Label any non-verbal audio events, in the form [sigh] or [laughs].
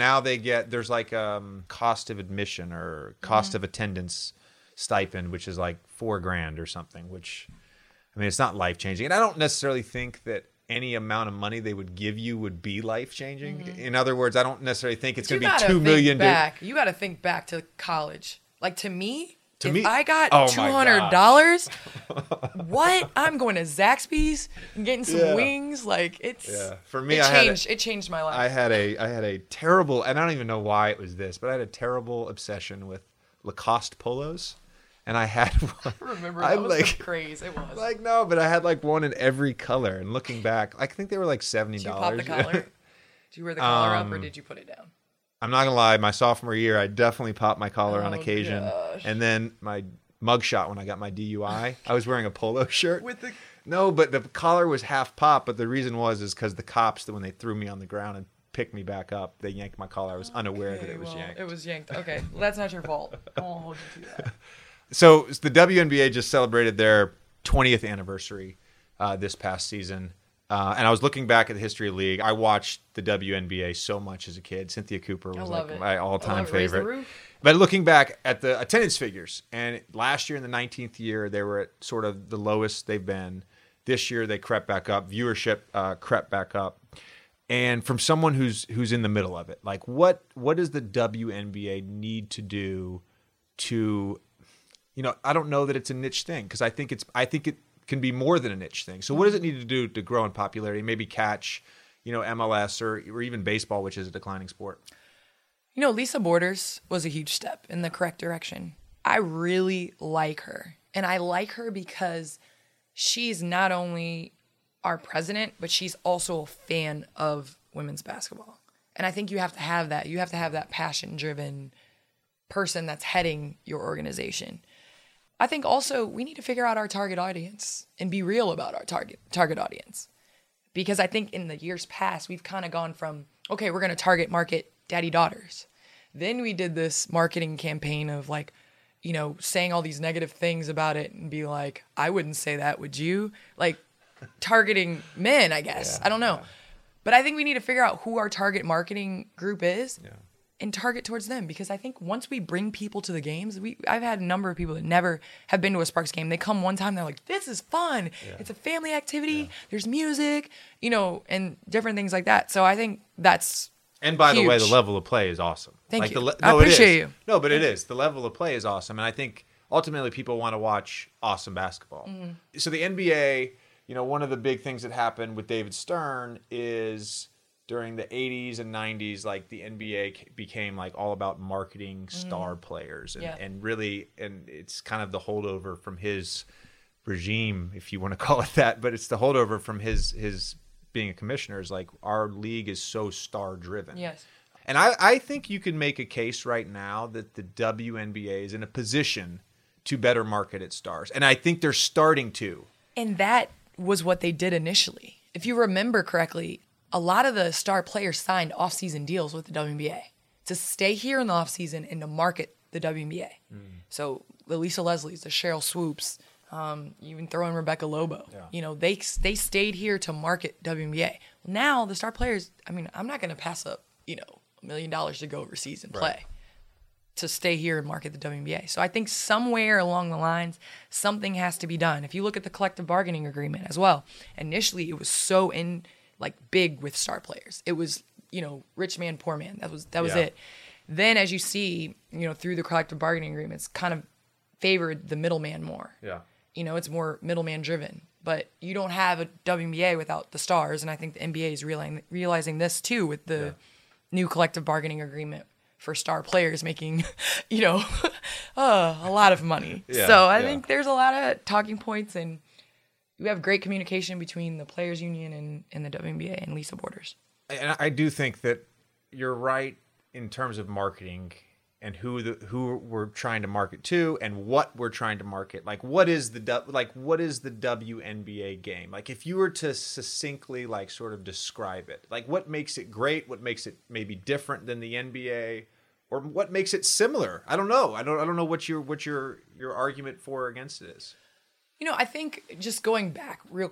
now they get there's like um cost of admission or cost of attendance stipend, which is like four grand or something. Which I mean, it's not life changing, and I don't necessarily think that any amount of money they would give you would be life changing. In other words, I don't necessarily think it's going to be two million. million. to- back. You got to think back to college. Like to me, To if me- I got Oh two hundred dollars, [laughs] what? I'm going to Zaxby's and getting some Yeah. wings. Like it's Yeah. For me, it I had a- changed. it changed my life. I had a I had a terrible and I don't even know why it was this, but I had a terrible obsession with Lacoste polos, and I had [laughs] one. remember I that was like the craze. It was. like no, but I had like one in every color. And looking back, I think they were like seventy dollars. did you pop the [laughs] collar? did you wear the collar up or Um, did you put it down? I'm not gonna lie, my sophomore year, I definitely popped my collar on Oh, occasion, gosh. and then my mugshot when I got my DUI, I was wearing a polo [laughs] shirt. With the No, but the collar was half pop. But the reason was is because the cops, when they threw me on the ground and picked me back up, they yanked my collar. I was unaware that it was well, yanked. It was yanked. Okay, well, that's not your fault. I won't hold you to that. [laughs] So the WNBA just celebrated their 20th anniversary uh, this past season. Uh, and I was looking back at the history of the league. I watched the WNBA so much as a kid. Cynthia Cooper was like it. my all-time love it. Raise the favorite. But looking back at the attendance figures, and last year in the 19th year, they were at sort of the lowest they've been. This year, they crept back up. Viewership uh, crept back up. And from someone who's who's in the middle of it, like what what does the WNBA need to do to, you know, I don't know that it's a niche thing because I think it's I think it can be more than a niche thing. So what does it mm-hmm. need to do to grow in popularity? Maybe catch, you know, MLS or or even baseball, which is a declining sport. You know, Lisa Borders was a huge step in the correct direction. I really like her. And I like her because she's not only our president, but she's also a fan of women's basketball. And I think you have to have that. You have to have that passion driven person that's heading your organization. I think also we need to figure out our target audience and be real about our target target audience. Because I think in the years past we've kind of gone from okay, we're going to target market daddy daughters. Then we did this marketing campaign of like, you know, saying all these negative things about it and be like, I wouldn't say that, would you? Like targeting men, I guess. I don't know. But I think we need to figure out who our target marketing group is and target towards them because I think once we bring people to the games, we I've had a number of people that never have been to a Sparks game. They come one time, they're like, "This is fun. It's a family activity. There's music, you know, and different things like that." So I think that's And by the way, the level of play is awesome. Thank like you. The le- I no, it appreciate is. you. No, but it is. The level of play is awesome, and I think ultimately people want to watch awesome basketball. Mm-hmm. So the NBA, you know, one of the big things that happened with David Stern is during the 80s and 90s like the NBA became like all about marketing mm. star players and. Yeah. and really and it's kind of the holdover from his regime if you want to [laughs] call it that but it's the holdover from his his being a commissioner is like our league is so star driven yes. and I, I think you can make a case right now that the WNBA is in a position to better market its stars. And I think they're starting to. And that was what they did initially. If you remember correctly, a lot of the star players signed off-season deals with the WNBA to stay here in the off-season and to market the WNBA. So the Lisa Leslie's, the Sheryl Swoopes, um, even throw in Rebecca Lobo. You know, they they stayed here to market WNBA. Now the star players, I mean, I'm not going to pass up, you know, a million dollars to go overseas and play to stay here and market the WNBA. So I think somewhere along the lines, something has to be done. If you look at the collective bargaining agreement as well, initially it was so in like big with star players. It was you know rich man poor man. That was that was Yeah. it. Then as you see, you know through the collective bargaining agreements, kind of favored the middleman more. Yeah. You know, it's more middleman driven. But you don't have a WNBA without the stars, and I think the NBA is realizing realizing this too with the new collective bargaining agreement for star players making, [laughs] you know, [laughs] uh, a lot of money. Yeah, so I yeah. think there's a lot of talking points, and we have great communication between the players union and, and the WNBA and Lisa Borders. And I do think that you're right in terms of marketing and who the who we're trying to market to and what we're trying to market. Like what is the like what is the WNBA game? Like if you were to succinctly like sort of describe it. Like what makes it great? What makes it maybe different than the NBA? Or what makes it similar? I don't know. I don't I don't know what your what your your argument for or against it is. You know, I think just going back real